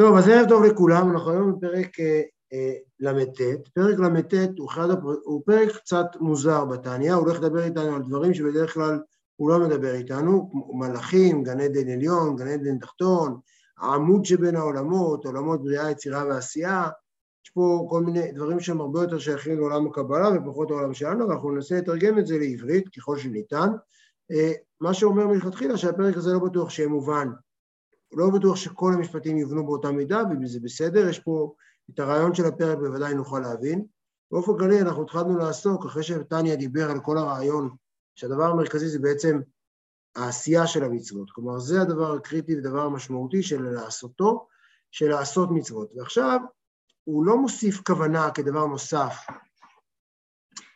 טוב, אז ערב טוב לכולם, אנחנו היום בפרק אה, אה, ל"ט. פרק ל"ט הוא, הפר... הוא פרק קצת מוזר בתניא, הוא הולך לדבר איתנו על דברים שבדרך כלל הוא לא מדבר איתנו, כמו מלאכים, גן עדן עליון, גן עדן תחתון, העמוד שבין העולמות, עולמות בריאה, יצירה ועשייה, יש פה כל מיני דברים שהם הרבה יותר שייכים לעולם הקבלה ופחות לעולם שלנו, ואנחנו ננסה לתרגם את זה לעברית ככל שניתן. אה, מה שאומר מלכתחילה שהפרק הזה לא בטוח שיהיה מובן לא בטוח שכל המשפטים יובנו באותה מידה, וזה בסדר, יש פה את הרעיון של הפרק בוודאי נוכל להבין. באופן כללי אנחנו התחלנו לעסוק, אחרי שטניה דיבר על כל הרעיון, שהדבר המרכזי זה בעצם העשייה של המצוות. כלומר, זה הדבר הקריטי ודבר המשמעותי של לעשותו, של לעשות מצוות. ועכשיו, הוא לא מוסיף כוונה כדבר נוסף,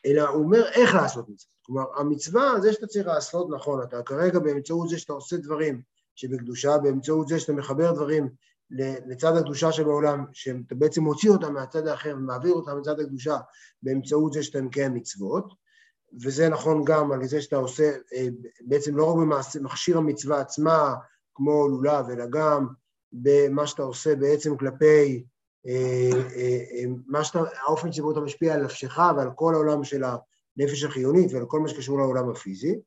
אלא הוא אומר איך לעשות מצוות. כלומר, המצווה זה שאתה צריך לעשות נכון, אתה כרגע באמצעות זה שאתה עושה דברים שבקדושה, באמצעות זה שאתה מחבר דברים לצד הקדושה שבעולם, שאתה בעצם מוציא אותם מהצד האחר ומעביר אותם לצד הקדושה באמצעות זה שאתה מקיים מצוות, וזה נכון גם על זה שאתה עושה, אה, בעצם לא רק במכשיר המצווה עצמה, כמו לולב, אלא גם במה שאתה עושה בעצם כלפי אה, אה, מה שאתה, האופן שבו אתה משפיע על נפשך ועל כל העולם של הנפש החיונית ועל כל מה שקשור לעולם הפיזי.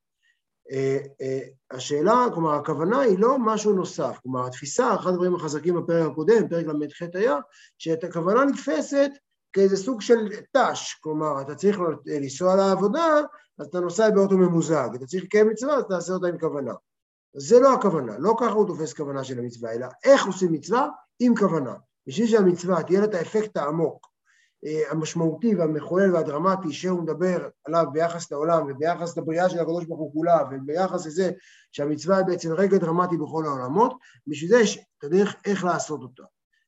אה, אה, השאלה, כלומר, הכוונה היא לא משהו נוסף. כלומר, התפיסה, אחד הדברים החזקים בפרק הקודם, פרק ל"ח היה, שאת הכוונה נתפסת כאיזה סוג של ת"ש, כלומר, אתה צריך לנסוע לעבודה, אז אתה נוסע באוטו ממוזג, אתה צריך לקיים מצווה, אז תעשה אותה עם כוונה. זה לא הכוונה, לא ככה הוא תופס כוונה של המצווה, אלא איך עושים מצווה עם כוונה. בשביל שהמצווה תהיה לה את האפקט העמוק אה, המשמעותי והמחולל והדרמטי שהוא מדבר עליו ביחס לעולם וביחס לבריאה של הקדוש ברוך הוא כולה וביחס לזה שהמצווה היא בעצם רגע דרמטי בכל העולמות, בשביל זה יש את הדרך איך לעשות אותה.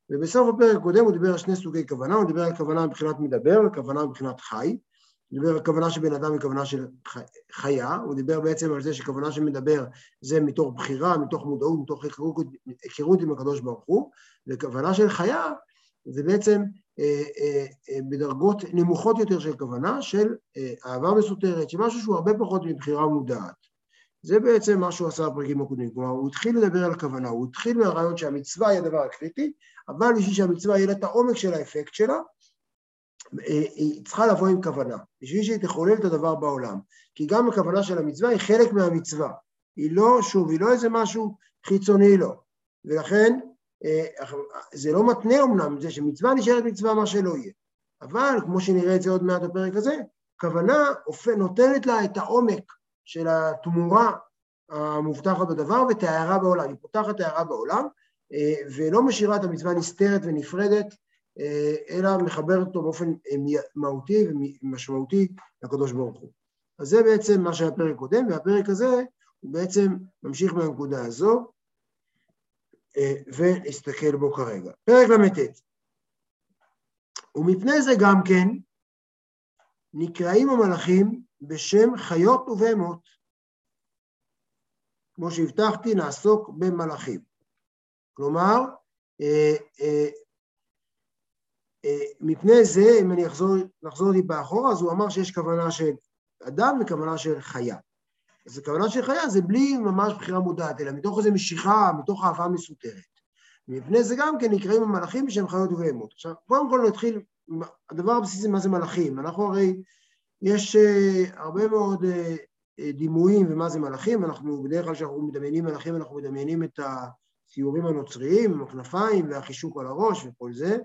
ובסוף הפרק הקודם הוא דיבר על שני סוגי כוונה, הוא דיבר על כוונה מבחינת מדבר וכוונה מבחינת חי, הוא דיבר על כוונה של בן אדם וכוונה של חיה, הוא דיבר בעצם על זה שכוונה שמדבר זה מתוך בחירה, מתוך מודעות, מתוך היכרות עם הקדוש ברוך הוא, וכוונה של חיה זה בעצם אה, אה, אה, בדרגות נמוכות יותר של כוונה, של אהבה מסותרת, שמשהו שהוא הרבה פחות מבחירה מודעת. זה בעצם מה שהוא עשה בפרקים הקודמים, כלומר הוא התחיל לדבר על הכוונה, הוא התחיל מהרעיון שהמצווה היא הדבר הקריטי, אבל בשביל שהמצווה יהיה לה את העומק של האפקט שלה, היא צריכה לבוא עם כוונה, בשביל שהיא תחולל את הדבר בעולם, כי גם הכוונה של המצווה היא חלק מהמצווה, היא לא, שוב, היא לא איזה משהו חיצוני לו, ולכן אה, זה לא מתנה אמנם, זה שמצווה נשארת מצווה מה שלא יהיה. אבל, כמו שנראה את זה עוד מעט בפרק הזה, כוונה נותנת לה את העומק של התמורה המובטחת בדבר ואת ההערה בעולם. היא פותחת הערה בעולם אה, ולא משאירה את המצווה נסתרת ונפרדת, אה, אלא מחברת אותו באופן מהותי ומשמעותי לקדוש ברוך הוא. אז זה בעצם מה שהיה פרק קודם, והפרק הזה הוא בעצם ממשיך מהנקודה הזו, אה, ונסתכל בו כרגע. פרק ל"ט ומפני זה גם כן נקראים המלאכים בשם חיות ובהמות. כמו שהבטחתי, נעסוק במלאכים. כלומר, אה, אה, מפני זה, אם אני אחזור, נחזור טיפה אחורה, אז הוא אמר שיש כוונה של אדם וכוונה של חיה. אז הכוונה של חיה זה בלי ממש בחירה מודעת, אלא מתוך איזו משיכה, מתוך אהבה מסותרת. מפני זה גם כן נקראים המלאכים בשם חיות ובהמות. עכשיו, קודם כל נתחיל, הדבר הבסיסי מה זה מלאכים. אנחנו הרי, יש uh, הרבה מאוד uh, דימויים ומה זה מלאכים, אנחנו בדרך כלל כשאנחנו מדמיינים מלאכים אנחנו מדמיינים את הציורים הנוצריים, עם הכנפיים והחישוק על הראש וכל זה.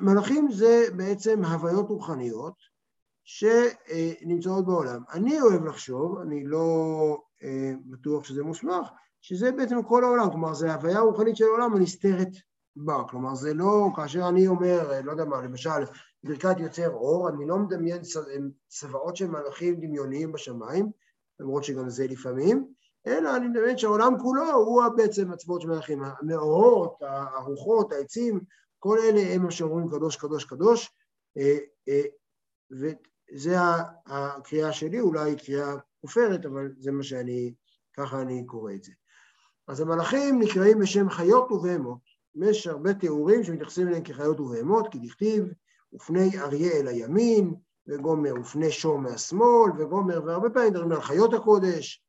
מלאכים זה בעצם הוויות רוחניות, שנמצאות בעולם. אני אוהב לחשוב, אני לא אה, בטוח שזה מוסמך, שזה בעצם כל העולם, כלומר, זה הוויה רוחנית של העולם הנסתרת בה, כלומר, זה לא, כאשר אני אומר, לא יודע מה, למשל, ברכת יוצר אור, אני לא מדמיין צבאות של מלאכים דמיוניים בשמיים, למרות שגם זה לפעמים, אלא אני מדמיין שהעולם כולו הוא בעצם הצבאות של מלאכים, המאורות, הרוחות, העצים, כל אלה הם מה שאומרים קדוש, קדוש, קדוש, אה, אה, זה הקריאה שלי, אולי קריאה כופרת, אבל זה מה שאני, ככה אני קורא את זה. אז המלאכים נקראים בשם חיות ובהמות. יש הרבה תיאורים שמתייחסים אליהם כחיות ובהמות, כי דכתיב, ופני אריה אל הימין, וגומר ופני שור מהשמאל, וגומר, והרבה פעמים מדברים על חיות הקודש.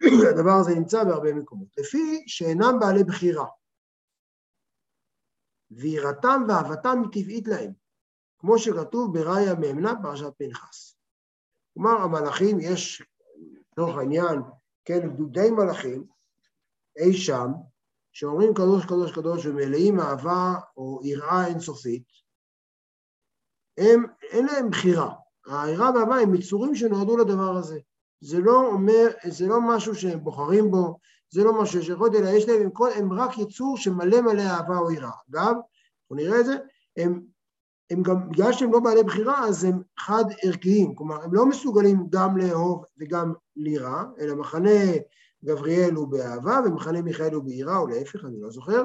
הדבר הזה נמצא בהרבה מקומות. לפי שאינם בעלי בחירה. ויראתם ואהבתם היא טבעית להם, כמו שכתוב בראיה מאמנה פרשת פנחס. כלומר, המלאכים, יש, לצורך העניין, כן, גדודי מלאכים, אי שם, שאומרים קדוש קדוש קדוש ומלאים אהבה או יראה אינסופית, הם, אין להם בחירה. היראה והאהבה הם יצורים שנועדו לדבר הזה. זה לא אומר, זה לא משהו שהם בוחרים בו, זה לא משהו שיש יכולת, אלא יש להם, הם, הם רק יצור שמלא מלא אהבה או יראה. אגב, אנחנו נראה את זה, הם, הם גם, בגלל שהם לא בעלי בחירה, אז הם חד ערכיים, כלומר, הם לא מסוגלים גם לאהוב וגם לירה, אלא מחנה גבריאל הוא באהבה ומחנה מיכאל הוא ביראה, או להפך, אני לא זוכר,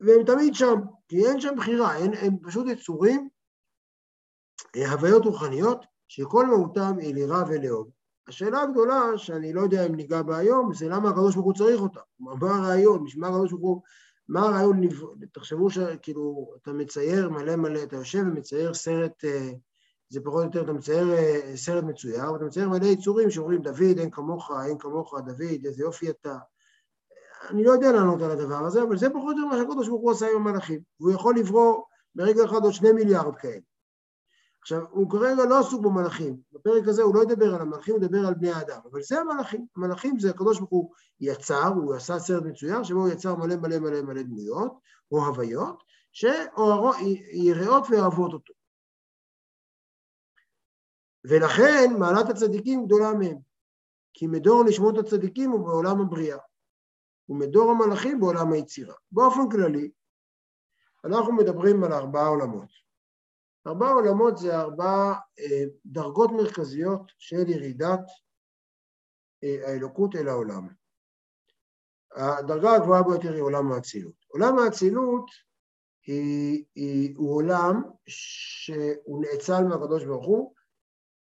והם תמיד שם, כי אין שם בחירה, אין, הם פשוט יצורים, אה, הוויות רוחניות, שכל מהותם היא לירה ולאהוב. השאלה הגדולה, שאני לא יודע אם ניגע בה היום, זה למה הקדוש ברוך הוא צריך אותה. כלומר, מה הרעיון? בשביל מה הקדוש ברוך הוא... מה הרעיון, תחשבו שכאילו, אתה מצייר מלא מלא, אתה יושב ומצייר סרט, אה, זה פחות או יותר, אתה מצייר אה, סרט מצויר, ואתה מצייר מלא יצורים שאומרים, דוד, אין כמוך, אין כמוך, דוד, איזה יופי אתה. אני לא יודע לענות על הדבר הזה, אבל זה פחות או יותר מה שהקדוש ברוך הוא עשה עם המלאכים. והוא יכול לברוא ברגע אחד עוד שני מיליארד כאלה. עכשיו, הוא כרגע לא עסוק במלאכים, בפרק הזה הוא לא ידבר על המלאכים, הוא ידבר על בני האדם, אבל זה המלאכים, המלאכים זה הקדוש ברוך הוא יצר, הוא עשה סרט מצויר, שבו הוא יצר מלא מלא מלא מלא דמויות, או הוויות, שיראות ואוהבות אותו. ולכן מעלת הצדיקים גדולה מהם, כי מדור נשמות הצדיקים הוא בעולם הבריאה, ומדור המלאכים בעולם היצירה. באופן כללי, אנחנו מדברים על ארבעה עולמות. ארבע עולמות זה ארבע אה, דרגות מרכזיות של ירידת אה, האלוקות אל העולם. הדרגה הגבוהה ביותר היא עולם האצילות. עולם האצילות היא, היא, הוא עולם שהוא נאצל מהקדוש ברוך הוא,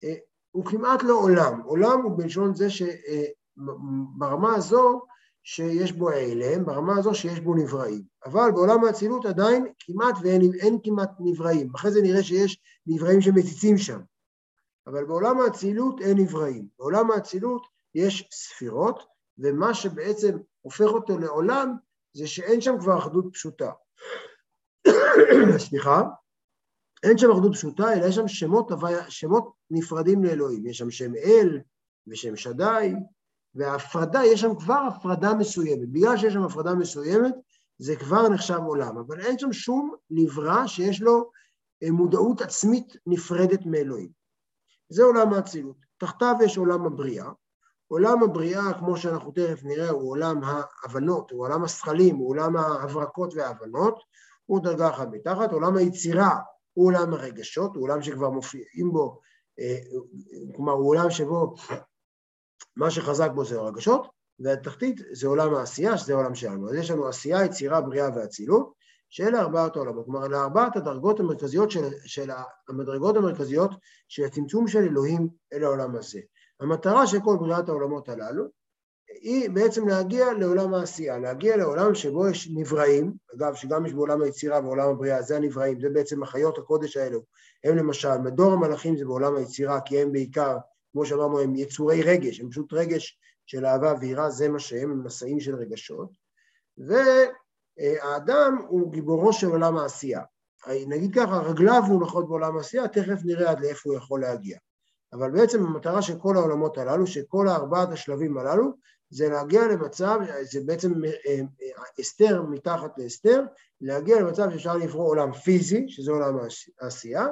אה, הוא כמעט לא עולם. עולם הוא בלשון זה שברמה הזו שיש בו העלם, ברמה הזו שיש בו נבראים. אבל בעולם האצילות עדיין כמעט ואין אין כמעט נבראים. אחרי זה נראה שיש נבראים שמציצים שם. אבל בעולם האצילות אין נבראים. בעולם האצילות יש ספירות, ומה שבעצם הופך אותו לעולם זה שאין שם כבר אחדות פשוטה. סליחה, אין שם אחדות פשוטה, אלא יש שם שמות, שמות נפרדים לאלוהים. יש שם שם אל ושם שדי, וההפרדה, יש שם כבר הפרדה מסוימת. בגלל שיש שם הפרדה מסוימת, זה כבר נחשב עולם, אבל אין שם שום נברא שיש לו אה, מודעות עצמית נפרדת מאלוהים. זה עולם האצילות. תחתיו יש עולם הבריאה. עולם הבריאה, כמו שאנחנו תכף נראה, הוא עולם ההבנות, הוא עולם השכלים, הוא עולם ההברקות וההבנות, הוא דרגה אחת מתחת. עולם היצירה הוא עולם הרגשות, הוא עולם שכבר מופיעים בו, אה, כלומר, הוא עולם שבו מה שחזק בו זה הרגשות, והתחתית זה עולם העשייה, שזה העולם שלנו. אז יש לנו עשייה, יצירה, בריאה ואצילות, שאלה ארבעת העולמות. כלומר, אלה ארבעת הדרגות המרכזיות של, של המדרגות המרכזיות של הצמצום של אלוהים אל העולם הזה. המטרה של כל בריאת העולמות הללו היא בעצם להגיע לעולם העשייה, להגיע לעולם שבו יש נבראים, אגב, שגם יש בעולם היצירה ועולם הבריאה, זה הנבראים, זה בעצם החיות הקודש האלו. הם למשל, מדור המלאכים זה בעולם היצירה, כי הם בעיקר כמו שאמרנו, הם יצורי רגש, הם פשוט רגש של אהבה ויראה, זה מה שהם, הם נשאים של רגשות. והאדם הוא גיבורו של עולם העשייה. נגיד ככה, רגליו מונחות בעולם העשייה, תכף נראה עד לאיפה הוא יכול להגיע. אבל בעצם המטרה של כל העולמות הללו, של כל ארבעת השלבים הללו, זה להגיע למצב, זה בעצם אסתר אה, מתחת לאסתר, להגיע למצב שאפשר לברוא עולם פיזי, שזה עולם העשייה,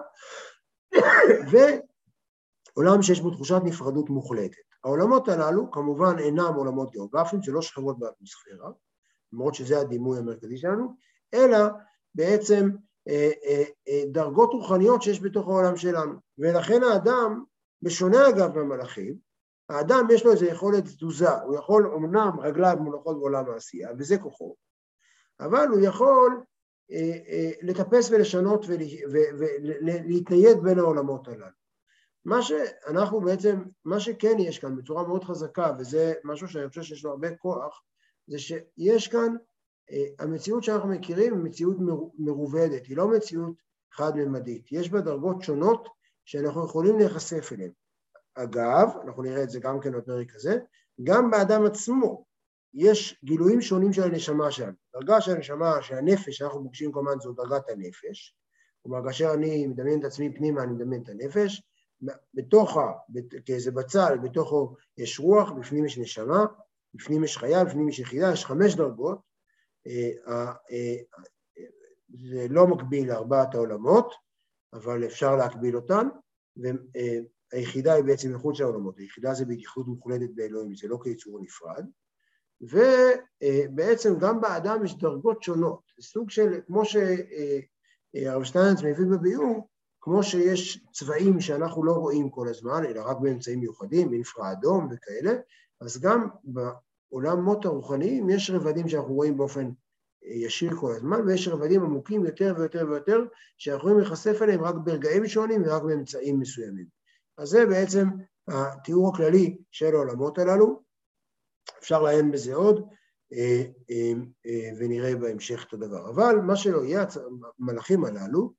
עולם שיש בו תחושת נפרדות מוחלטת. העולמות הללו כמובן אינם עולמות גיאוגרפיים, זה לא שכבות באטמוספירה, למרות שזה הדימוי המרכזי שלנו, אלא בעצם אה, אה, אה, דרגות רוחניות שיש בתוך העולם שלנו. ולכן האדם, בשונה אגב מהמלאכים, האדם יש לו איזו יכולת תזוזה, הוא יכול, אמנם רגליו מונחות בעולם העשייה, וזה כוחו, אבל הוא יכול אה, אה, לטפס ולשנות ולהתנייד בין העולמות הללו. מה שאנחנו בעצם, מה שכן יש כאן בצורה מאוד חזקה, וזה משהו שאני חושב שיש לו הרבה כוח, זה שיש כאן, אה, המציאות שאנחנו מכירים היא מציאות מרובדת, היא לא מציאות חד-ממדית. יש בה דרגות שונות שאנחנו יכולים להיחשף אליהן. אגב, אנחנו נראה את זה גם כן בפרק הזה, גם באדם עצמו יש גילויים שונים של הנשמה שלנו. דרגה של הנשמה, של הנפש, שאנחנו פוגשים כל הזמן זו דרגת הנפש. כלומר, כאשר אני מדמיין את עצמי פנימה, אני מדמיין את הנפש. בתוכה, כאיזה בצל, בתוכו יש רוח, בפנים יש נשמה, בפנים יש חיה, בפנים יש יחידה, יש חמש דרגות. אה, אה, זה לא מקביל לארבעת העולמות, אבל אפשר להקביל אותן, והיחידה היא בעצם מחוץ לעולמות, היחידה זה בהתייחדות מוחלטת באלוהים, זה לא כיצור נפרד, ובעצם גם באדם יש דרגות שונות, סוג של, כמו שהרב שטיינץ מביא בביאור, כמו שיש צבעים שאנחנו לא רואים כל הזמן, אלא רק באמצעים מיוחדים, אינפרה אדום וכאלה, אז גם בעולמות הרוחניים יש רבדים שאנחנו רואים באופן ישיר כל הזמן, ויש רבדים עמוקים יותר ויותר ויותר, שאנחנו יכולים להיחשף אליהם רק ברגעים שונים ורק באמצעים מסוימים. אז זה בעצם התיאור הכללי של העולמות הללו. אפשר לעיין בזה עוד, אה, אה, אה, ונראה בהמשך את הדבר. אבל מה שלא יהיה, המלאכים הללו,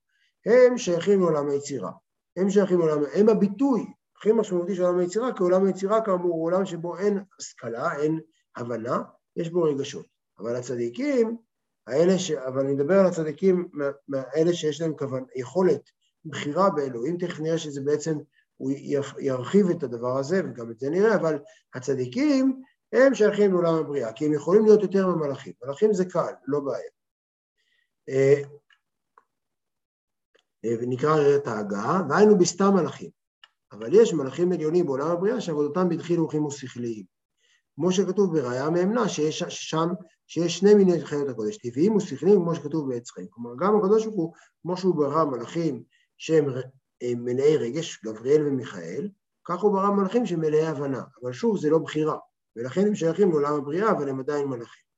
הם שייכים לעולם היצירה. הם שייכים לעולם, הם הביטוי הכי משמעותי של עולם היצירה, כי עולם היצירה כאמור הוא עולם שבו אין השכלה, אין הבנה, יש בו רגשות. אבל הצדיקים האלה ש... אבל אני מדבר על הצדיקים, האלה שיש להם כוון, יכולת בחירה באלוהים, תכף נראה שזה בעצם, הוא ירחיב את הדבר הזה, וגם את זה נראה, אבל הצדיקים הם שייכים לעולם הבריאה, כי הם יכולים להיות יותר ממלאכים. מלאכים זה קל, לא בעיה. אה, אה, ונקרא את ההגעה, והיינו בסתם מלאכים. אבל יש מלאכים עליונים בעולם הבריאה שעבודתם בדחילו ורחימו שכליים. כמו שכתוב בראיה מאמנה, שיש שם, שיש שני מיני חיות הקודש, טבעיים ושכליים, כמו שכתוב בעץ חיים. כלומר, גם הקדוש ברוך הוא, כמו שהוא ברא מלאכים שהם מלאי רגש, גבריאל ומיכאל, כך הוא ברא מלאכים שהם מלאי הבנה. אבל שוב, זה לא בחירה, ולכן הם שייכים לעולם הבריאה, אבל הם עדיין מלאכים.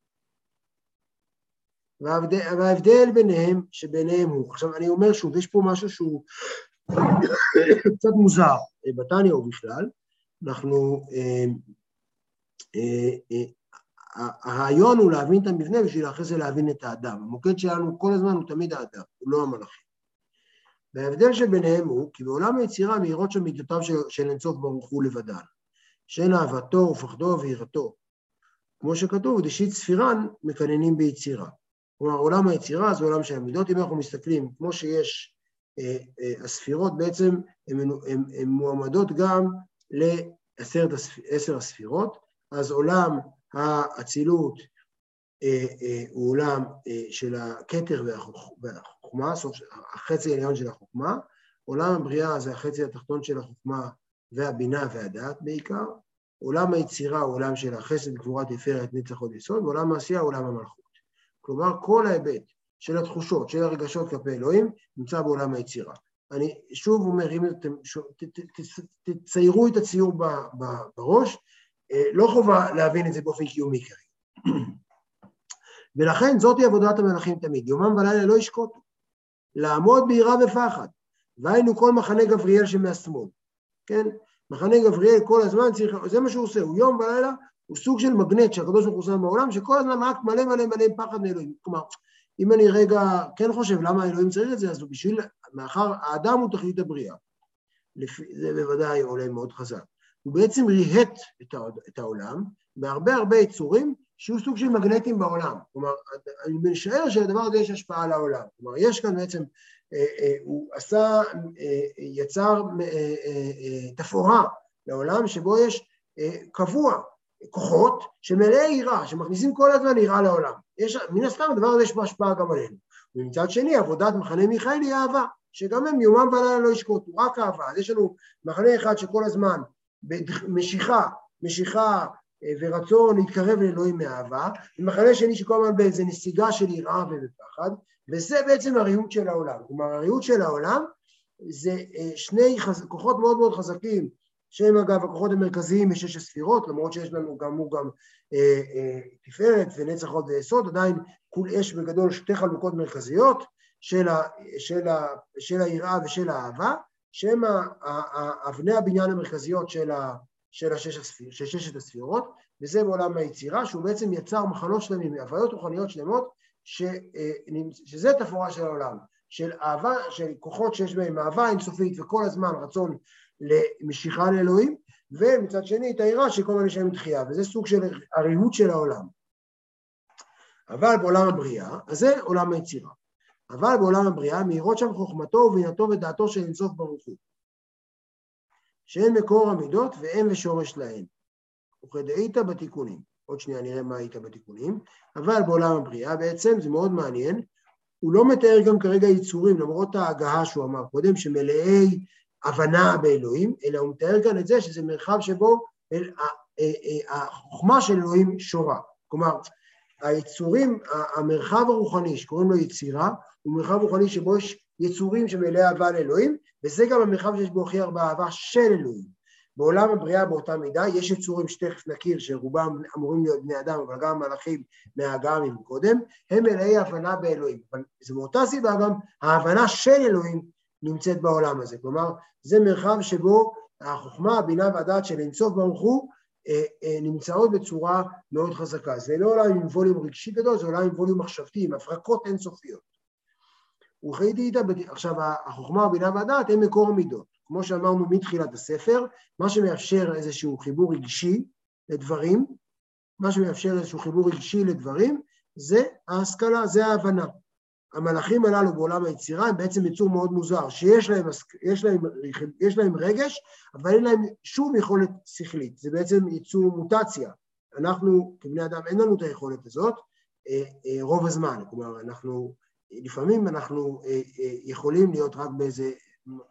וההבדל, וההבדל ביניהם, שביניהם הוא, עכשיו אני אומר שוב, יש פה משהו שהוא קצת מוזר, בתניא או בכלל, אנחנו אה, אה, אה, הרעיון הוא להבין את המבנה בשביל אחרי זה להבין את האדם. המוקד שלנו כל הזמן הוא תמיד האדם, הוא לא המלאכים. וההבדל שביניהם הוא כי בעולם היצירה מאירות של מידותיו של, של אינסוף ברוך הוא לבדן, שאין אהבתו ופחדו ויראתו. כמו שכתוב, דשית ספירן מקננים ביצירה. כלומר, עולם היצירה זה עולם של המידות. אם אנחנו מסתכלים, כמו שיש, אה, אה, הספירות בעצם הן מועמדות גם לעשר הספירות, אז עולם האצילות אה, הוא עולם של הכתר והחוכמה, החצי העליון של החוכמה, עולם הבריאה זה החצי התחתון של החוכמה והבינה והדעת בעיקר, עולם היצירה הוא עולם של החסד, גבורת תפארת, נצח עוד יסוד, ועולם העשייה הוא עולם המלכות. כלומר, כל ההיבט של התחושות, של הרגשות כלפי אלוהים, נמצא בעולם היצירה. אני שוב אומר, אם אתם תציירו את הציור בראש, אה, לא חובה להבין את זה באופן קיומי כרגע. ולכן זאתי עבודת המלאכים תמיד, יומם ולילה לא ישקוטו, לעמוד ביראה ופחד, והיינו כל מחנה גבריאל שמהשמאל, כן? מחנה גבריאל כל הזמן צריך, זה מה שהוא עושה, הוא יום ולילה, הוא סוג של מגנט שהקדוש ברוך הוא שם בעולם, שכל הזמן רק מלא מלא מלא פחד מאלוהים. כלומר, אם אני רגע כן חושב למה אלוהים צריך את זה, אז הוא בשביל, מאחר, האדם הוא תכלית הבריאה. לפי, זה בוודאי עולה מאוד חזק. הוא בעצם ריהט את העולם בהרבה הרבה יצורים שיהיו סוג של מגנטים בעולם. כלומר, אני משער שלדבר הזה יש השפעה על העולם. כלומר, יש כאן בעצם, אה, אה, הוא עשה, אה, יצר תפאורה לעולם שבו יש קבוע כוחות שמלאי יראה, שמכניסים כל הזמן יראה לעולם. יש, מן הסתם הדבר הזה יש בו השפעה גם עלינו. ומצד שני, עבודת מחנה מיכאל היא אהבה, שגם הם יומם ולילה לא ישקוטו, רק אהבה. אז יש לנו מחנה אחד שכל הזמן משיכה, משיכה אה, ורצון להתקרב לאלוהים מאהבה, ומחנה שני שכל הזמן באיזה נסיגה של יראה ובפחד, וזה בעצם הריהוט של העולם. כלומר, הריהוט של העולם זה אה, שני חז... כוחות מאוד מאוד חזקים, שהם אגב הכוחות המרכזיים משש הספירות, למרות שיש לנו כאמור גם אה, אה, תפארת ונצח עוד ויסוד, עדיין כול יש בגדול שתי חלוקות מרכזיות של, ה, של, ה, של היראה ושל האהבה, שהם אבני הבניין המרכזיות של, ה, של, השש הספיר, של ששת הספירות, וזה בעולם היצירה, שהוא בעצם יצר מחנות שלמים, הוויות רוחניות שלמות, ש, אה, שזה תפאורה של העולם, של אהבה, של כוחות שיש בהם אהבה אינסופית וכל הזמן רצון למשיכה לאלוהים, ומצד שני את היראה שכל מיני שהם דחייה, וזה סוג של הריהוט של העולם. אבל בעולם הבריאה, אז זה עולם היצירה. אבל בעולם הבריאה מאירות שם חוכמתו ובינתו ודעתו של אינסוף ברוך הוא. שאין מקור המידות ואין ושורש להן. וכדאית בתיקונים. עוד שנייה נראה מה היית בתיקונים. אבל בעולם הבריאה בעצם, זה מאוד מעניין, הוא לא מתאר גם כרגע יצורים, למרות ההגהה שהוא אמר קודם, שמלאי הבנה באלוהים, אלא הוא מתאר כאן את זה שזה מרחב שבו אל, החוכמה של אלוהים שורה. כלומר, היצורים, המרחב הרוחני שקוראים לו יצירה, הוא מרחב רוחני שבו יש יצורים שמלאי אהבה לאלוהים, וזה גם המרחב שיש בו הכי הרבה אהבה של אלוהים. בעולם הבריאה באותה מידה, יש יצורים שתכף נכיר שרובם אמורים להיות בני אדם, אבל גם מלאכים מההגעה מקודם, הם מלאי הבנה באלוהים. אבל זה מאותה סיבה גם ההבנה של אלוהים נמצאת בעולם הזה. כלומר, זה מרחב שבו החוכמה, הבינה והדעת של אינסוף ברוך הוא אה, אה, נמצאות בצורה מאוד חזקה. זה לא עולם עם ווליום רגשי גדול, זה עולם עם ווליום מחשבתי, עם הפרקות אינסופיות. וחייתי איתה, עכשיו החוכמה, הבינה והדעת הם מקור המידות. כמו שאמרנו מתחילת הספר, מה שמאפשר איזשהו חיבור רגשי לדברים, מה שמאפשר איזשהו חיבור רגשי לדברים, זה ההשכלה, זה ההבנה. המלאכים הללו בעולם היצירה הם בעצם יצור מאוד מוזר, שיש להם, יש להם, יש להם רגש, אבל אין להם שום יכולת שכלית. זה בעצם יצור מוטציה. אנחנו כבני אדם אין לנו את היכולת הזאת אה, אה, רוב הזמן. כלומר, אנחנו, לפעמים אנחנו אה, יכולים להיות רק באיזה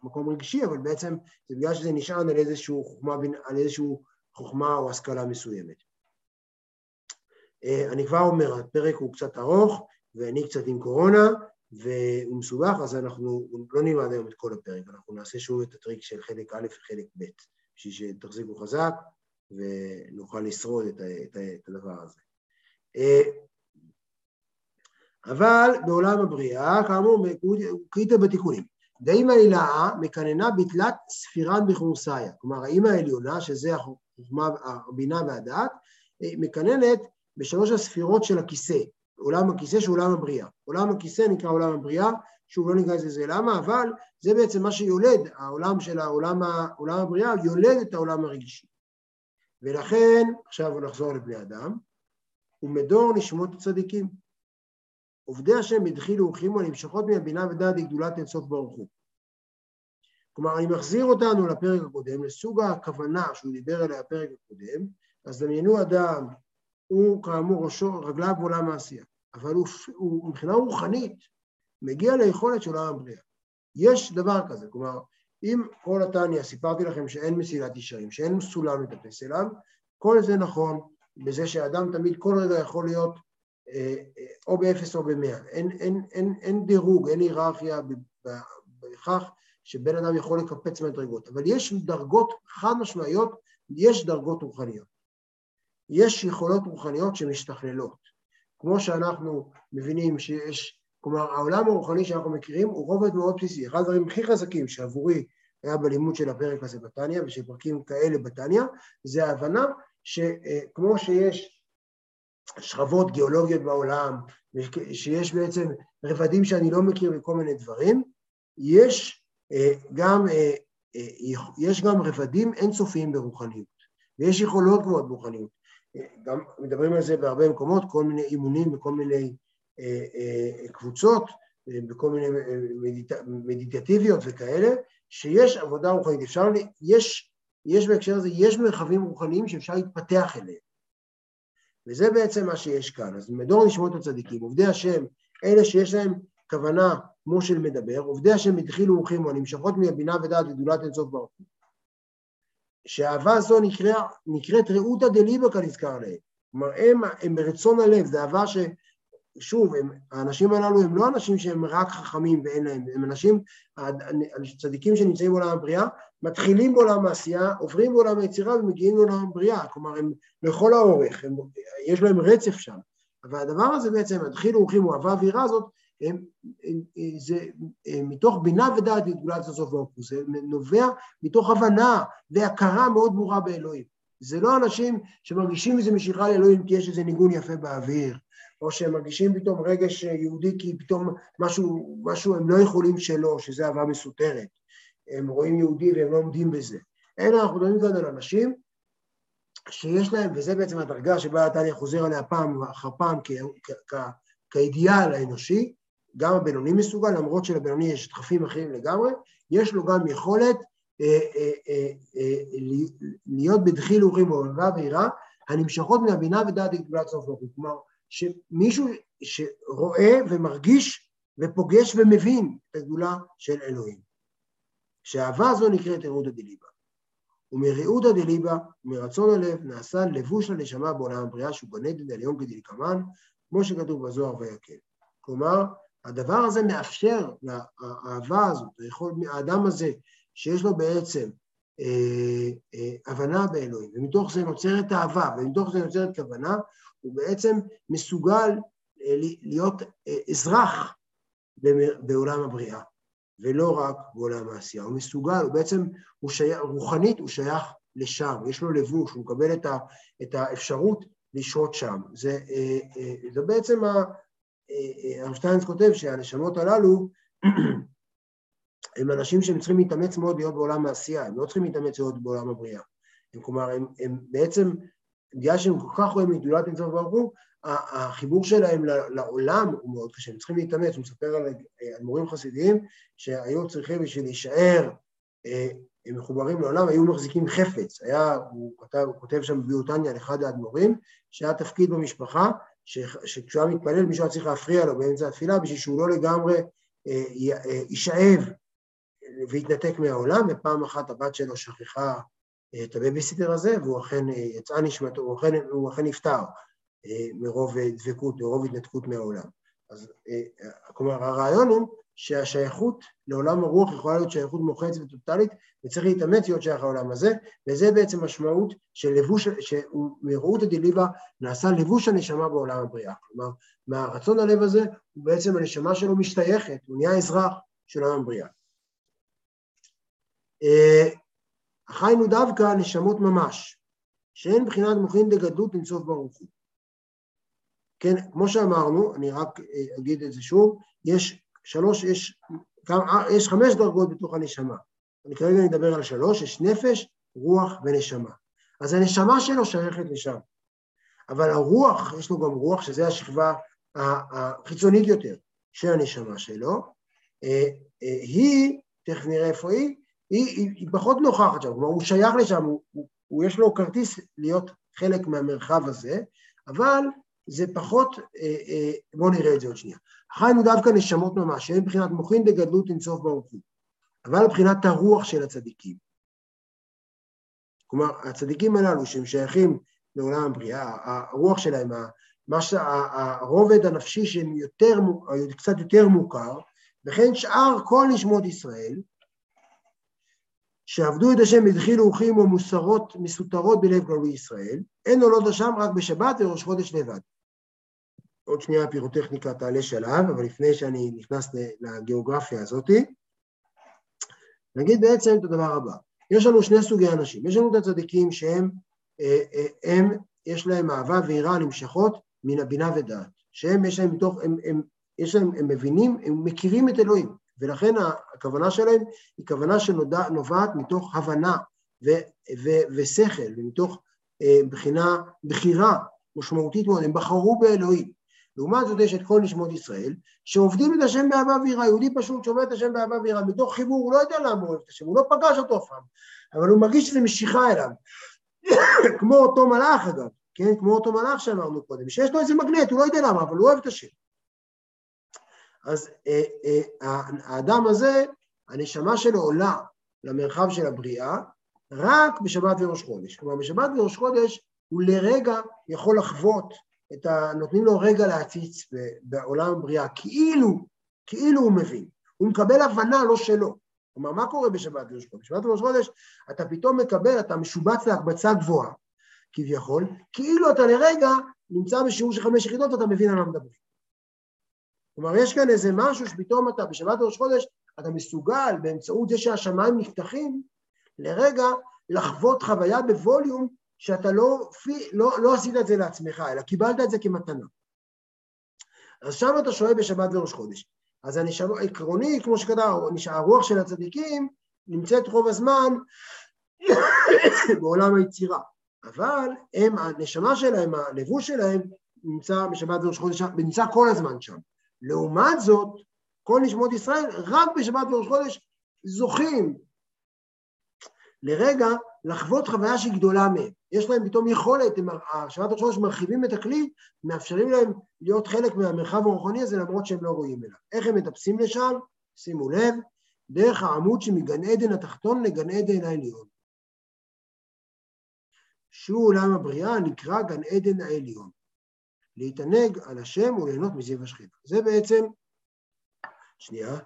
מקום רגשי, אבל בעצם זה בגלל שזה נשען על איזשהו חוכמה, על איזשהו חוכמה או השכלה מסוימת. אני כבר אומר, הפרק הוא קצת ארוך, ואני קצת עם קורונה, והוא מסובך, אז אנחנו לא נלמד היום את כל הפרק, אנחנו נעשה שוב את הטריק של חלק א' וחלק ב', בשביל שתחזיקו חזק ונוכל לשרוד את, את, את הדבר הזה. אה, אבל בעולם הבריאה, כאמור, קריטה בתיקונים. דאמא הילאה מקננה בתלת ספירן בכורסאיה, כלומר האמא העליונה, שזה החוכמה, הבינה והדעת, אה, מקננת בשלוש הספירות של הכיסא, עולם הכיסא שהוא עולם הבריאה. עולם הכיסא נקרא עולם הבריאה, שוב לא ניכנס לזה למה, אבל זה בעצם מה שיולד, העולם של העולם, העולם הבריאה יולד את העולם הרגשי. ולכן, עכשיו נחזור לבני אדם, ומדור נשמות הצדיקים. עובדי השם הדחילו ורחימו הנמשכות מהבינה ודעת לגדולת אינסוף ברוך הוא. כלומר, אני מחזיר אותנו לפרק הקודם, לסוג הכוונה שהוא דיבר עליה בפרק הקודם, אז דמיינו אדם, הוא כאמור ראשו, רגליו בעולם העשייה. אבל הוא, הוא מבחינה רוחנית מגיע ליכולת של עולם הבריאה. יש דבר כזה, כלומר, אם כל התניא, סיפרתי לכם שאין מסילת ישרים, שאין סולם לטפס אליו, כל זה נכון בזה שאדם תמיד כל רגע יכול להיות אה, אה, או באפס או במאה. אין, אין, אין, אין דירוג, אין היררכיה בכך שבן אדם יכול לקפץ מדרגות, אבל יש דרגות חד משמעיות, יש דרגות רוחניות. יש יכולות רוחניות שמשתכללות. כמו שאנחנו מבינים שיש, כלומר העולם הרוחני שאנחנו מכירים הוא רובד מאוד בסיסי. אחד הדברים הכי חזקים שעבורי היה בלימוד של הפרק הזה בתניא ושל פרקים כאלה בתניא, זה ההבנה שכמו שיש שכבות גיאולוגיות בעולם, שיש בעצם רבדים שאני לא מכיר בכל מיני דברים, יש אה, גם, אה, אה, יש גם רבדים אינסופיים ברוחניות, ויש יכולות גבוהות ברוחניות. גם מדברים על זה בהרבה מקומות, כל מיני אימונים בכל מיני אה, אה, קבוצות, אה, בכל מיני מדיט... מדיטטיביות וכאלה, שיש עבודה רוחנית. אפשר, יש, יש בהקשר הזה, יש מרחבים רוחניים שאפשר להתפתח אליהם. וזה בעצם מה שיש כאן. אז מדור נשמות הצדיקים, עובדי השם, אלה שיש להם כוונה כמו של מדבר, עובדי השם התחילו ורחימו, הנמשכות מהבינה ודעת וגדולת אינסוף ברוך הוא. שאהבה זו נקרא, נקראת רעותא דליבא כנזכר להם. כלומר, הם, הם ברצון הלב, זה אהבה ש... שוב, הם, האנשים הללו הם לא אנשים שהם רק חכמים ואין להם, הם אנשים, צדיקים שנמצאים בעולם הבריאה, מתחילים בעולם העשייה, עוברים בעולם היצירה ומגיעים לעולם הבריאה, כלומר הם לכל האורך, הם, יש להם רצף שם. אבל הדבר הזה בעצם, התחילו הולכים, אהבה ויראה הזאת, זה הם, מתוך בינה ודעת לגדולת הסוף הוא, זה נובע מתוך הבנה והכרה מאוד ברורה באלוהים. זה לא אנשים שמרגישים איזו משיכה לאלוהים כי יש איזה ניגון יפה באוויר, או שהם מרגישים פתאום רגש יהודי כי פתאום משהו, משהו הם לא יכולים שלא, שזה אהבה מסותרת. הם רואים יהודי והם לא עומדים בזה. אלא אנחנו מדברים כאן על אנשים שיש להם, וזה בעצם הדרגה שבה התניא חוזר עליה פעם אחר פעם כאידיאל האנושי, גם הבינוני מסוגל, למרות שלבינוני יש דחפים אחרים לגמרי, יש לו גם יכולת אה, אה, אה, להיות בדחיל אורים ואוהבה ויראה, הנמשכות מן הבינה ודעת גדולת סוף ברוך. כלומר, שמישהו שרואה ומרגיש ופוגש ומבין את הגדולה של אלוהים. שהאהבה הזו נקראת עירותא דליבה. ומריעותא דליבה, ומרצון הלב, נעשה לבוש לנשמה בעולם הבריאה שהוא בנדד עליון כדלקמן, כמו שכתוב בזוהר ויקל. כלומר, הדבר הזה מאפשר לאהבה הזאת, יכול, האדם הזה שיש לו בעצם אה, אה, הבנה באלוהים, ומתוך זה נוצרת אהבה, ומתוך זה נוצרת כוונה, הוא בעצם מסוגל אה, להיות אה, אזרח בעולם הבריאה, ולא רק בעולם העשייה. הוא מסוגל, הוא בעצם, הוא שייך, רוחנית הוא שייך לשם, יש לו לבוש, הוא מקבל את, ה, את האפשרות לשהות שם. זה, אה, זה בעצם, הרב שטיינס כותב שהנשמות הללו הם אנשים שהם צריכים להתאמץ מאוד להיות בעולם העשייה, הם לא צריכים להתאמץ להיות בעולם הבריאה. הם, כלומר, הם, הם בעצם, בגלל שהם כל כך רואים את גדולת אינסוף ברוך הוא, החיבור שלהם לעולם הוא מאוד קשה, הם צריכים להתאמץ, הוא מספר על, על מורים חסידיים שהיו צריכים בשביל להישאר אה, הם מחוברים לעולם, היו מחזיקים חפץ. היה, הוא כותב, הוא כותב שם בביאותניה על אחד האדמו"רים, שהיה תפקיד במשפחה, שכשהוא היה מתפלל מישהו היה צריך להפריע לו באמצע התפילה בשביל שהוא לא לגמרי אה, אה, יישאב והתנתק מהעולם, ופעם אחת הבת שלו שכחה את הבייביסיטר הזה, והוא אכן יצאה נשמתו, הוא אכן, הוא אכן נפטר. אה, מרוב אה, דבקות, מרוב התנתקות מהעולם. אז אה, כלומר, הרעיון הוא שהשייכות לעולם הרוח יכולה להיות שייכות מוחצת וטוטאלית, וצריך להתאמץ להיות שייך לעולם הזה, וזה בעצם משמעות של לבוש, שמראות הדליבה נעשה לבוש הנשמה בעולם הבריאה. כלומר, מהרצון הלב הזה, הוא בעצם הנשמה שלו משתייכת, הוא נהיה אזרח של עולם הבריאה. החיינו דווקא נשמות ממש, שאין בחינת מוחין דגדלות אינסוף ברוך הוא. כן, כמו שאמרנו, אני רק אה, אגיד את זה שוב, יש שלוש, יש, כמה, יש חמש דרגות בתוך הנשמה. אני כרגע אדבר על שלוש, יש נפש, רוח ונשמה. אז הנשמה שלו שייכת לשם. אבל הרוח, יש לו גם רוח, שזה השכבה החיצונית יותר של הנשמה שלו, אה, אה, היא, תכף נראה איפה היא, היא, היא, היא פחות נוכחת שם, כלומר הוא שייך לשם, הוא, הוא, הוא יש לו כרטיס להיות חלק מהמרחב הזה, אבל זה פחות, אה, אה, בואו נראה את זה עוד שנייה. חיינו דווקא נשמות ממש, שהן מבחינת מוחין דגדלות אינסוף ברוך הוא, אבל מבחינת הרוח של הצדיקים. כלומר, הצדיקים הללו שהם שייכים לעולם הבריאה, הרוח שלהם, הרובד הנפשי שהם יותר, קצת יותר מוכר, וכן שאר כל נשמות ישראל, שעבדו את השם בדחילו ורחים ומוסרות מסותרות בלב גלוי ישראל, אין עולות השם רק בשבת וראש חודש לבד. עוד שנייה הפירוטכניקה תעלה שלב, אבל לפני שאני נכנס לגיאוגרפיה הזאת, נגיד בעצם את הדבר הבא. יש לנו שני סוגי אנשים. יש לנו את הצדיקים שהם, אה, אה, הם, יש להם אהבה ויראה נמשכות מן הבינה ודעת. שהם, יש להם מתוך, הם, הם, יש להם, הם מבינים, הם מכירים את אלוהים, ולכן הכוונה שלהם היא כוונה שנובעת מתוך הבנה ו, ו, ושכל, ומתוך אה, בחינה, בחירה משמעותית מאוד, הם בחרו באלוהים. לעומת זאת יש את כל נשמות ישראל, שעובדים את השם באהבה ויראה, יהודי פשוט שעובד את השם באהבה ויראה, מתוך חיבור, הוא לא יודע למה הוא אוהב את השם, הוא לא פגש אותו אף פעם, אבל הוא מרגיש שזה משיכה אליו, כמו אותו מלאך אגב, כן, כמו אותו מלאך שאמרנו קודם, שיש לו איזה מגנט, הוא לא יודע למה, אבל הוא אוהב את השם. אז אה, אה, האדם הזה, הנשמה שלו עולה למרחב של הבריאה, רק בשבת וראש חודש. כלומר, בשבת וראש חודש הוא לרגע יכול לחוות את ה... נותנים לו רגע להציץ בעולם הבריאה, כאילו, כאילו הוא מבין. הוא מקבל הבנה לא שלו. כלומר, מה קורה בשבת ראש חודש? בשבת ראש חודש אתה פתאום מקבל, אתה משובץ להקבצה גבוהה, כביכול, כאילו אתה לרגע נמצא בשיעור של חמש יחידות ואתה מבין על מה מדברים. כלומר, יש כאן איזה משהו שפתאום אתה, בשבת ראש חודש, אתה מסוגל באמצעות זה שהשמיים נפתחים, לרגע לחוות חוויה בווליום שאתה לא, לא, לא עשית את זה לעצמך, אלא קיבלת את זה כמתנה. אז שם אתה שוהה בשבת וראש חודש. אז שם, עקרוני, כמו שכתב, הרוח של הצדיקים נמצאת רוב הזמן בעולם היצירה, אבל הם, הנשמה שלהם, הלבוש שלהם, נמצא בשבת וראש חודש, נמצא כל הזמן שם. לעומת זאת, כל נשמות ישראל, רק בשבת וראש חודש זוכים לרגע לחוות חוויה שהיא גדולה מהם. יש להם פתאום יכולת, השבת ראש חודש מרחיבים את הכלי, מאפשרים להם להיות חלק מהמרחב הרוחני הזה למרות שהם לא רואים אליו. איך הם מטפסים לשם? שימו לב, דרך העמוד שמגן עדן התחתון לגן עדן העליון. שהוא עולם הבריאה נקרא גן עדן העליון. להתענג על השם וליהנות מזיו השכינה. זה בעצם, שנייה,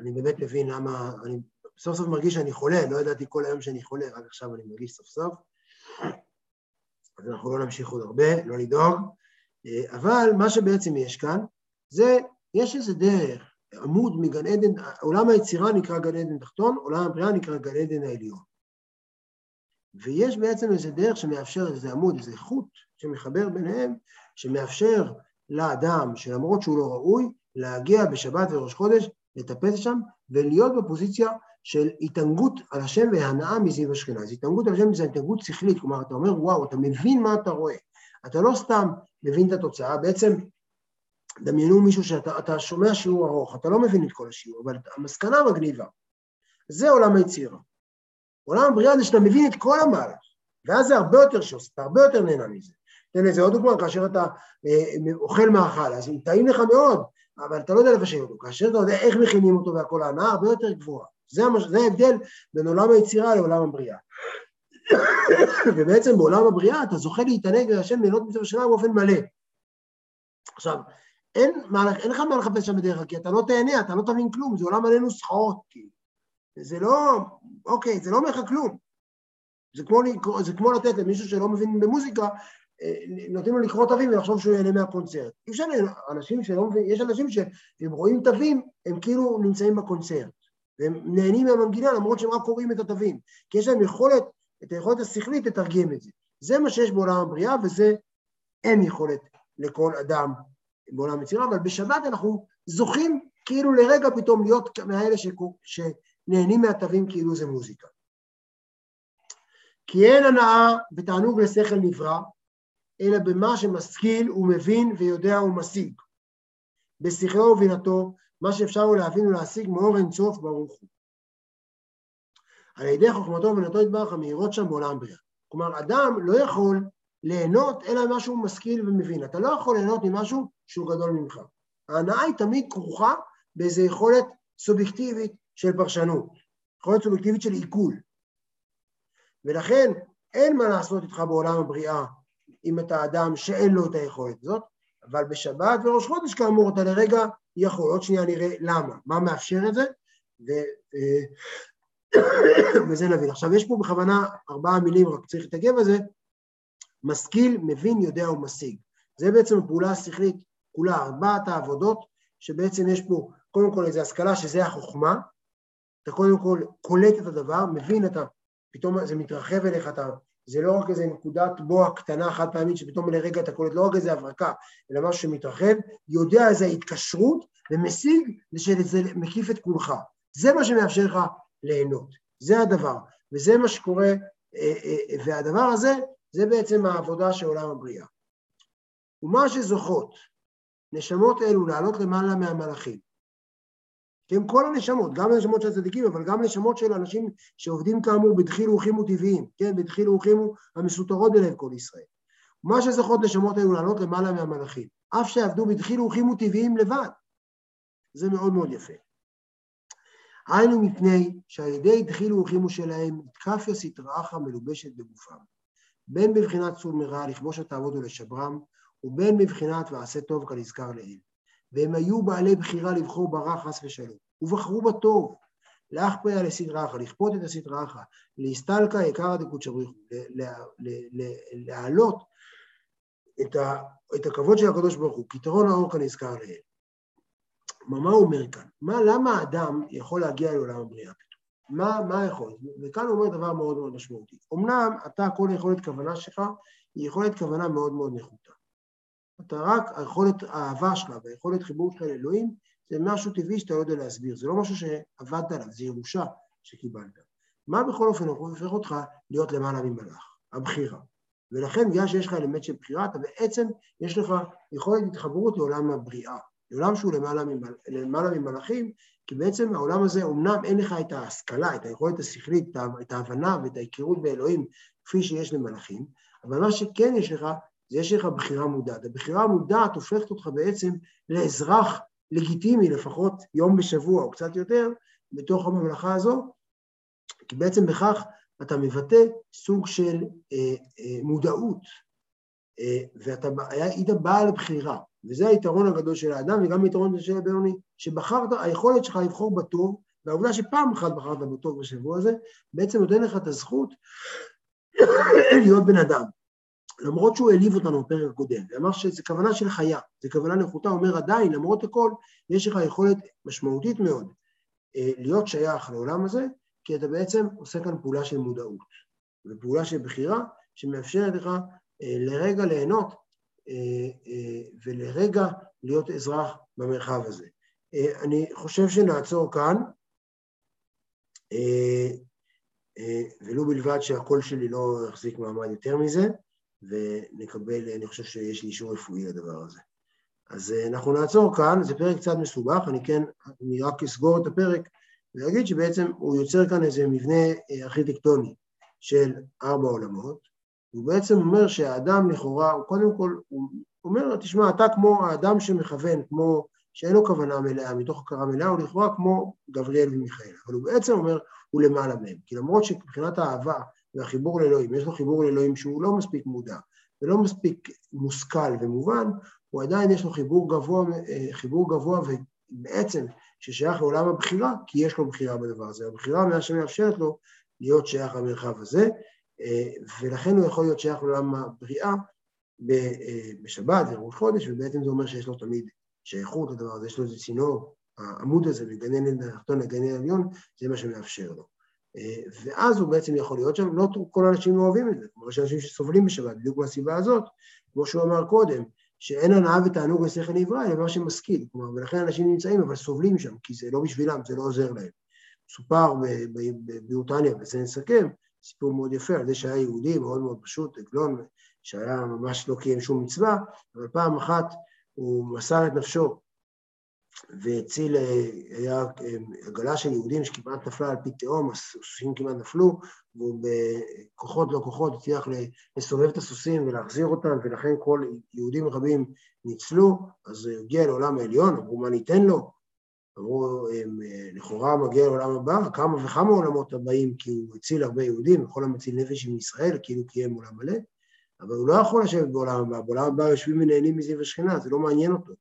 אני באמת מבין למה, אני סוף סוף מרגיש שאני חולה, לא ידעתי כל היום שאני חולה, רק עכשיו אני מרגיש סוף סוף. אז אנחנו לא נמשיך עוד הרבה, לא לדאוג. אבל מה שבעצם יש כאן, זה, יש איזה דרך, עמוד מגן עדן, עולם היצירה נקרא גן עדן תחתון, עולם הבריאה נקרא גן עדן העליון. ויש בעצם איזה דרך שמאפשר איזה עמוד, איזה חוט שמחבר ביניהם, שמאפשר לאדם, שלמרות שהוא לא ראוי, להגיע בשבת וראש חודש, לטפס שם ולהיות בפוזיציה של התענגות על השם והנאה מזיו השכינה. אז התענגות על השם זה התענגות שכלית, כלומר אתה אומר וואו, אתה מבין מה אתה רואה. אתה לא סתם מבין את התוצאה, בעצם דמיינו מישהו שאתה שומע שיעור ארוך, אתה לא מבין את כל השיעור, אבל המסקנה מגניבה. זה עולם היצירה. עולם הבריאה זה שאתה מבין את כל המהלך, ואז זה הרבה יותר שוס, אתה הרבה יותר נהנה מזה. תן לזה עוד דוגמא, כאשר אתה אה, אוכל מאכל, אז הוא טעים לך מאוד, אבל אתה לא יודע לבשל אותו. כאשר אתה יודע איך מכינים אותו והכל, ההנאה הרבה יותר גבוהה. זה, המש... זה ההבדל בין עולם היצירה לעולם הבריאה. ובעצם בעולם הבריאה אתה זוכה להתענג להשם ליהנות מצווה שלה באופן מלא. עכשיו, אין, מה, אין לך מה לחפש שם בדרך כלל, כי אתה לא תהנה, אתה לא תבין כלום, זה עולם מלא נוסחאות, כאילו. זה לא, אוקיי, זה לא אומר לך כלום. זה כמו, זה כמו לתת למישהו שלא מבין במוזיקה, נותנים לו לקרוא תווים ולחשוב שהוא ייהנה מהקונצרט. אי אפשר, אנשים שלא מבינים, יש אנשים שהם רואים תווים, הם כאילו נמצאים בקונצרט. והם נהנים מהמנגינה למרות שהם רק קוראים את התווים. כי יש להם יכולת, את היכולת השכלית לתרגם את זה. זה מה שיש בעולם הבריאה וזה אין יכולת לכל אדם בעולם היצירה, אבל בשבת אנחנו זוכים כאילו לרגע פתאום להיות מאלה שנהנים מהתווים כאילו זה מוזיקה. כי אין הנאה ותענוג לשכל נברא, אלא במה שמשכיל ומבין ויודע ומשיג. בשכלו ובינתו, מה שאפשר הוא להבין ולהשיג מאור אין סוף ברוך הוא. על ידי חוכמתו ובינתו יתברך המאירות שם בעולם בריאה. כלומר, אדם לא יכול ליהנות אלא ממה שהוא משכיל ומבין. אתה לא יכול ליהנות ממשהו שהוא גדול ממך. ההנאה היא תמיד כרוכה באיזו יכולת סובייקטיבית של פרשנות, יכולת סובייקטיבית של עיכול. ולכן אין מה לעשות איתך בעולם הבריאה אם אתה אדם שאין לו את היכולת הזאת, אבל בשבת וראש חודש כאמור אתה לרגע יכול. עוד שנייה נראה למה, מה מאפשר את זה, ו, אה, וזה נבין. עכשיו יש פה בכוונה ארבעה מילים, רק צריך להתעכב על זה, משכיל, מבין, יודע ומשיג. זה בעצם הפעולה השכלית כולה, ארבעת העבודות, שבעצם יש פה קודם כל איזו השכלה שזה החוכמה, אתה קודם כל קולט את הדבר, מבין, אתה, פתאום זה מתרחב אליך, אתה, זה לא רק איזו נקודת בועה קטנה חד פעמית שפתאום לרגע אתה קולט, לא רק איזו הברקה, אלא משהו שמתרחב, יודע איזו התקשרות ומשיג שזה מקיף את כולך. זה מה שמאפשר לך ליהנות, זה הדבר, וזה מה שקורה, אה, אה, והדבר הזה זה בעצם העבודה של עולם הבריאה. ומה שזוכות נשמות אלו לעלות למעלה מהמלאכים, כן, כל הנשמות, גם הנשמות של הצדיקים, אבל גם נשמות של אנשים שעובדים כאמור בדחילו ורחימו טבעיים, כן, בדחילו ורחימו המסותרות בלב כל ישראל. מה שזוכות נשמות אלו לעלות למעלה מהמלאכים, אף שעבדו בדחילו ורחימו טבעיים לבד. זה מאוד מאוד יפה. היינו מפני שעל ידי דחילו ורחימו שלהם, התקפיה סטראחה מלובשת בגופם. בין בבחינת סור מרע לכבוש העבוד ולשברם, ובין בבחינת ועשה טוב כנזכר לעיל. והם היו בעלי בחירה לבחור ברע חס ושלום, ובחרו בטוב, להכפיה לסדרחה, לכפות את הסדרחה, להסתלקה יקרא דקודשא בריך להעלות את, את הכבוד של הקדוש ברוך הוא, כתרון האור כנזכר לעיל. מה הוא אומר כאן? מה, למה האדם יכול להגיע לעולם הבריאה פתאום? מה, מה יכול? וכאן הוא אומר דבר מאוד מאוד משמעותי. אמנם אתה, כל היכולת כוונה שלך היא יכולת כוונה מאוד מאוד נחותה. אתה רק, היכולת האהבה שלך והיכולת חיבור שלך לאלוהים, זה משהו טבעי שאתה לא יודע להסביר, זה לא משהו שעבדת עליו, זה ירושה שקיבלת. מה בכל אופן הופך אותך להיות למעלה ממלאך? הבחירה. ולכן בגלל שיש לך אלמנט של בחירה, אתה בעצם, יש לך יכולת התחברות לעולם הבריאה, לעולם שהוא למעלה, ממל... למעלה ממלאכים, כי בעצם העולם הזה, אמנם אין לך את ההשכלה, את היכולת השכלית, את ההבנה ואת ההיכרות באלוהים כפי שיש למלאכים, אבל מה שכן יש לך, יש לך בחירה מודעת. הבחירה המודעת הופכת אותך בעצם לאזרח לגיטימי, לפחות יום בשבוע או קצת יותר, בתוך הממלכה הזו, כי בעצם בכך אתה מבטא סוג של אה, אה, מודעות, אה, ואתה היית בעל בחירה, וזה היתרון הגדול של האדם וגם היתרון של הבינוני, שבחרת, היכולת שלך לבחור בטוב, והעובדה שפעם אחת בחרת בטוב בשבוע הזה, בעצם נותן לך את הזכות להיות בן אדם. למרות שהוא העליב אותנו בפרק הקודם, ואמר שזו כוונה של חיה, זו כוונה נחותה, אומר עדיין, למרות הכל, יש לך יכולת משמעותית מאוד אה, להיות שייך לעולם הזה, כי אתה בעצם עושה כאן פעולה של מודעות, ופעולה של בחירה שמאפשרת לך אה, לרגע ליהנות אה, ולרגע להיות אזרח במרחב הזה. אני חושב שנעצור כאן, ולו בלבד שהקול שלי לא יחזיק מעמד יותר מזה. ונקבל, אני חושב שיש לי אישור רפואי לדבר הזה. אז אה, אנחנו נעצור כאן, זה פרק קצת מסובך, אני כן, אני רק אסגור את הפרק ואגיד שבעצם הוא יוצר כאן איזה מבנה אה, ארכיטקטוני של ארבע עולמות, הוא בעצם אומר שהאדם לכאורה, הוא קודם כל, הוא אומר, תשמע, אתה כמו האדם שמכוון, כמו שאין לו כוונה מלאה, מתוך הכרה מלאה, הוא לכאורה כמו גבריאל ומיכאל, אבל הוא בעצם אומר, הוא למעלה מהם, כי למרות שמבחינת האהבה והחיבור לאלוהים, יש לו חיבור לאלוהים שהוא לא מספיק מודע ולא מספיק מושכל ומובן, הוא עדיין יש לו חיבור גבוה, אה, חיבור גבוה ובעצם ששייך לעולם הבחירה, כי יש לו בחירה בדבר הזה. הבחירה מה שמאפשרת לו להיות שייך למרחב הזה, אה, ולכן הוא יכול להיות שייך לעולם הבריאה אה, בשבת וראש חודש, ובעצם זה אומר שיש לו תמיד שייכות לדבר הזה, יש לו איזה צינור, העמוד הזה מגן עדן התחתון לגן העליון, זה מה שמאפשר לו. אה, ואז הוא בעצם יכול להיות שם, לא כל האנשים לא אוהבים את זה, כמו יש אנשים שסובלים בשבת, בדיוק מהסיבה הזאת, כמו שהוא אמר קודם, שאין הנאה ותענוג לשכל נברא, אלא מה שמשכיל, כלומר, ולכן אנשים נמצאים, אבל סובלים שם, כי זה לא בשבילם, זה לא עוזר להם. סופר בבריטניה, וזה נסכם, סיפור מאוד יפה על זה שהיה יהודי מאוד מאוד פשוט, עגלון, שהיה ממש לא קיים שום מצווה, אבל פעם אחת הוא מסר את נפשו והציל, היה עגלה של יהודים שכמעט נפלה על פי תהום, הסוסים כמעט נפלו, והוא בכוחות לא כוחות הצליח לסובב את הסוסים ולהחזיר אותם, ולכן כל יהודים רבים ניצלו, אז הוא הגיע לעולם העליון, אמרו מה ניתן לו? אמרו, לכאורה מגיע לעולם הבא, כמה וכמה עולמות הבאים, כי הוא הציל הרבה יהודים, וכל המציל נפש עם ישראל, כאילו קיים עולם מלא, אבל הוא לא יכול לשבת בעולם הבא, בעולם הבא יושבים ונהנים מזיו השכינה, זה לא מעניין אותו.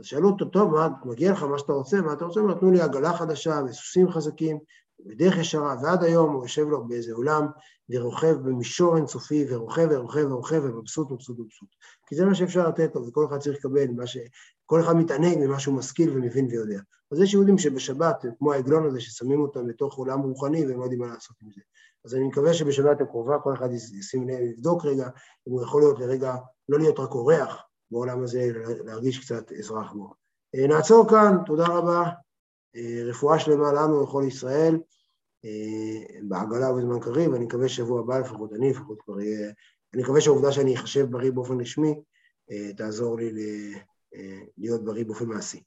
אז שאלו אותו, טוב, מה, מגיע לך מה שאתה רוצה, מה אתה רוצה? נתנו לי עגלה חדשה וסוסים חזקים ודרך ישרה, ועד היום הוא יושב לו באיזה עולם ורוכב במישור אינסופי, ורוכב ורוכב ורוכב ומבסוט מבסוט מבסוט. כי זה מה שאפשר לתת לו, וכל אחד צריך לקבל מה ש... כל אחד מתענג ממה שהוא משכיל ומבין ויודע. אז יש יהודים שבשבת, כמו העגלון הזה, ששמים אותם לתוך עולם רוחני והם לא יודעים מה לעשות עם זה. אז אני מקווה שבשבת הקרובה כל אחד ישים לב, יבדוק רגע, אם הוא יכול להיות לרגע, לא להיות רק אורח, בעולם הזה, להרגיש קצת אזרח בו. אה, נעצור כאן, תודה רבה. אה, רפואה שלמה לנו לכל ישראל, אה, בעגלה ובזמן קריב, אני מקווה שבוע הבא לפחות אני, לפחות כבר יהיה... אני מקווה שהעובדה שאני אחשב בריא באופן רשמי, תעזור לי להיות בריא באופן מעשי.